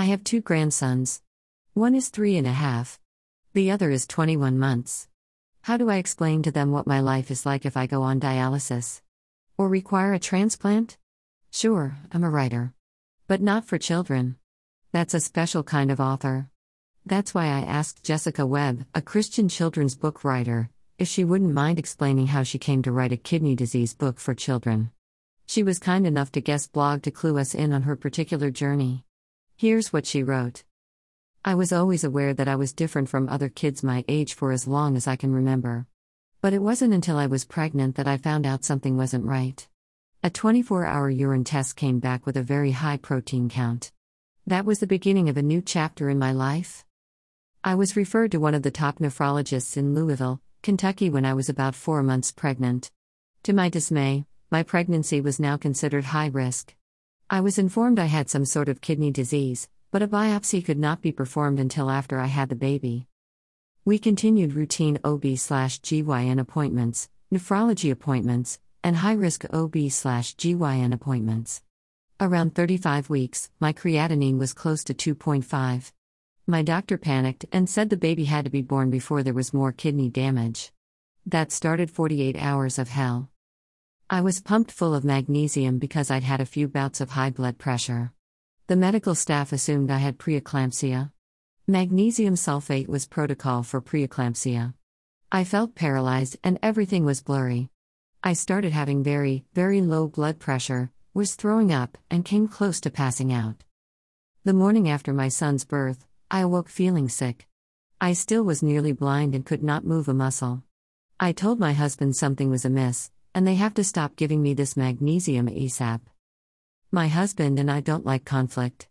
I have two grandsons. One is three and a half. The other is 21 months. How do I explain to them what my life is like if I go on dialysis? Or require a transplant? Sure, I'm a writer. But not for children. That's a special kind of author. That's why I asked Jessica Webb, a Christian children's book writer, if she wouldn't mind explaining how she came to write a kidney disease book for children. She was kind enough to guest blog to clue us in on her particular journey. Here's what she wrote I was always aware that I was different from other kids my age for as long as I can remember. But it wasn't until I was pregnant that I found out something wasn't right. A 24 hour urine test came back with a very high protein count. That was the beginning of a new chapter in my life. I was referred to one of the top nephrologists in Louisville, Kentucky when I was about four months pregnant. To my dismay, my pregnancy was now considered high risk. I was informed I had some sort of kidney disease, but a biopsy could not be performed until after I had the baby. We continued routine OB/GYN appointments, nephrology appointments, and high-risk OB/GYN appointments. Around 35 weeks, my creatinine was close to 2.5. My doctor panicked and said the baby had to be born before there was more kidney damage. That started 48 hours of hell. I was pumped full of magnesium because I'd had a few bouts of high blood pressure. The medical staff assumed I had preeclampsia. Magnesium sulfate was protocol for preeclampsia. I felt paralyzed and everything was blurry. I started having very, very low blood pressure, was throwing up, and came close to passing out. The morning after my son's birth, I awoke feeling sick. I still was nearly blind and could not move a muscle. I told my husband something was amiss, and they have to stop giving me this magnesium ASAP. My husband and I don't like conflict.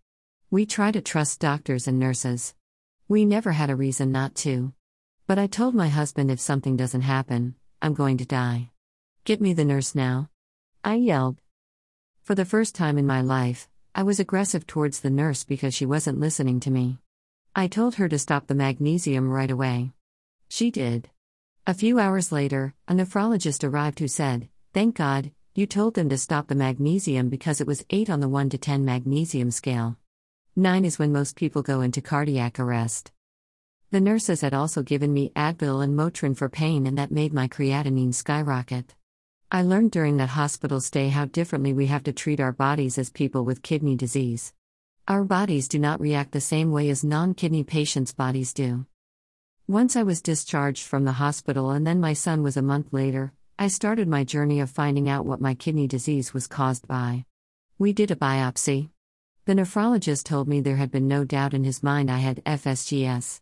We try to trust doctors and nurses. We never had a reason not to. But I told my husband if something doesn't happen, I'm going to die. Get me the nurse now. I yelled. For the first time in my life, I was aggressive towards the nurse because she wasn't listening to me. I told her to stop the magnesium right away. She did. A few hours later, a nephrologist arrived who said, Thank God, you told them to stop the magnesium because it was 8 on the 1 to 10 magnesium scale. 9 is when most people go into cardiac arrest. The nurses had also given me Advil and Motrin for pain, and that made my creatinine skyrocket. I learned during that hospital stay how differently we have to treat our bodies as people with kidney disease. Our bodies do not react the same way as non kidney patients' bodies do. Once I was discharged from the hospital, and then my son was a month later, I started my journey of finding out what my kidney disease was caused by. We did a biopsy. The nephrologist told me there had been no doubt in his mind I had FSGS.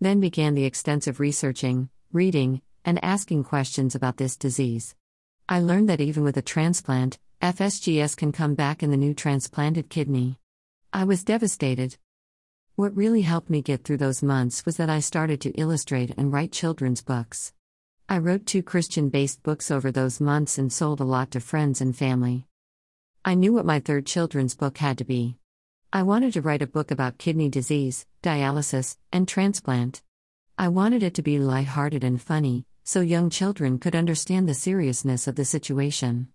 Then began the extensive researching, reading, and asking questions about this disease. I learned that even with a transplant, FSGS can come back in the new transplanted kidney. I was devastated. What really helped me get through those months was that I started to illustrate and write children's books. I wrote two Christian based books over those months and sold a lot to friends and family. I knew what my third children's book had to be. I wanted to write a book about kidney disease, dialysis, and transplant. I wanted it to be light-hearted and funny, so young children could understand the seriousness of the situation.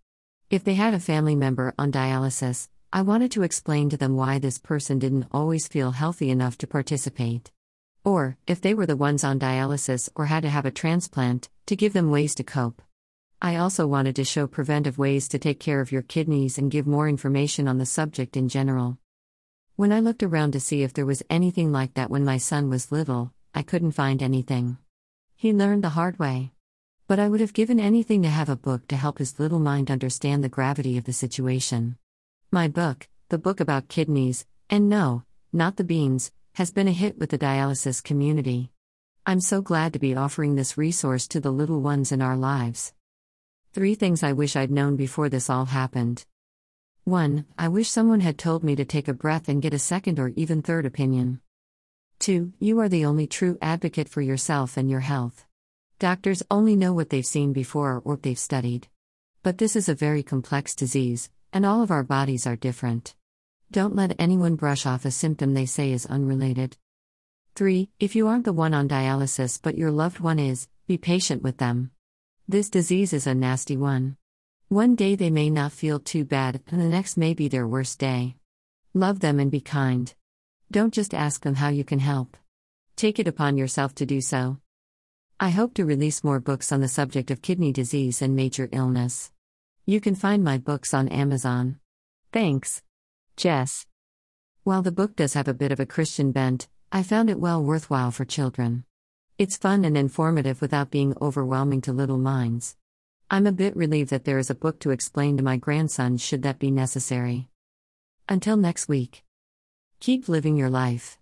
If they had a family member on dialysis, I wanted to explain to them why this person didn't always feel healthy enough to participate. Or, if they were the ones on dialysis or had to have a transplant, to give them ways to cope. I also wanted to show preventive ways to take care of your kidneys and give more information on the subject in general. When I looked around to see if there was anything like that when my son was little, I couldn't find anything. He learned the hard way. But I would have given anything to have a book to help his little mind understand the gravity of the situation. My book, the book about kidneys, and no, not the beans, has been a hit with the dialysis community. I'm so glad to be offering this resource to the little ones in our lives. Three things I wish I'd known before this all happened. 1. I wish someone had told me to take a breath and get a second or even third opinion. 2. You are the only true advocate for yourself and your health. Doctors only know what they've seen before or what they've studied. But this is a very complex disease, and all of our bodies are different. Don't let anyone brush off a symptom they say is unrelated. 3. If you aren't the one on dialysis but your loved one is, be patient with them. This disease is a nasty one. One day they may not feel too bad, and the next may be their worst day. Love them and be kind. Don't just ask them how you can help. Take it upon yourself to do so. I hope to release more books on the subject of kidney disease and major illness. You can find my books on Amazon. Thanks. Jess. While the book does have a bit of a Christian bent, I found it well worthwhile for children. It's fun and informative without being overwhelming to little minds. I'm a bit relieved that there is a book to explain to my grandson should that be necessary. Until next week. Keep living your life.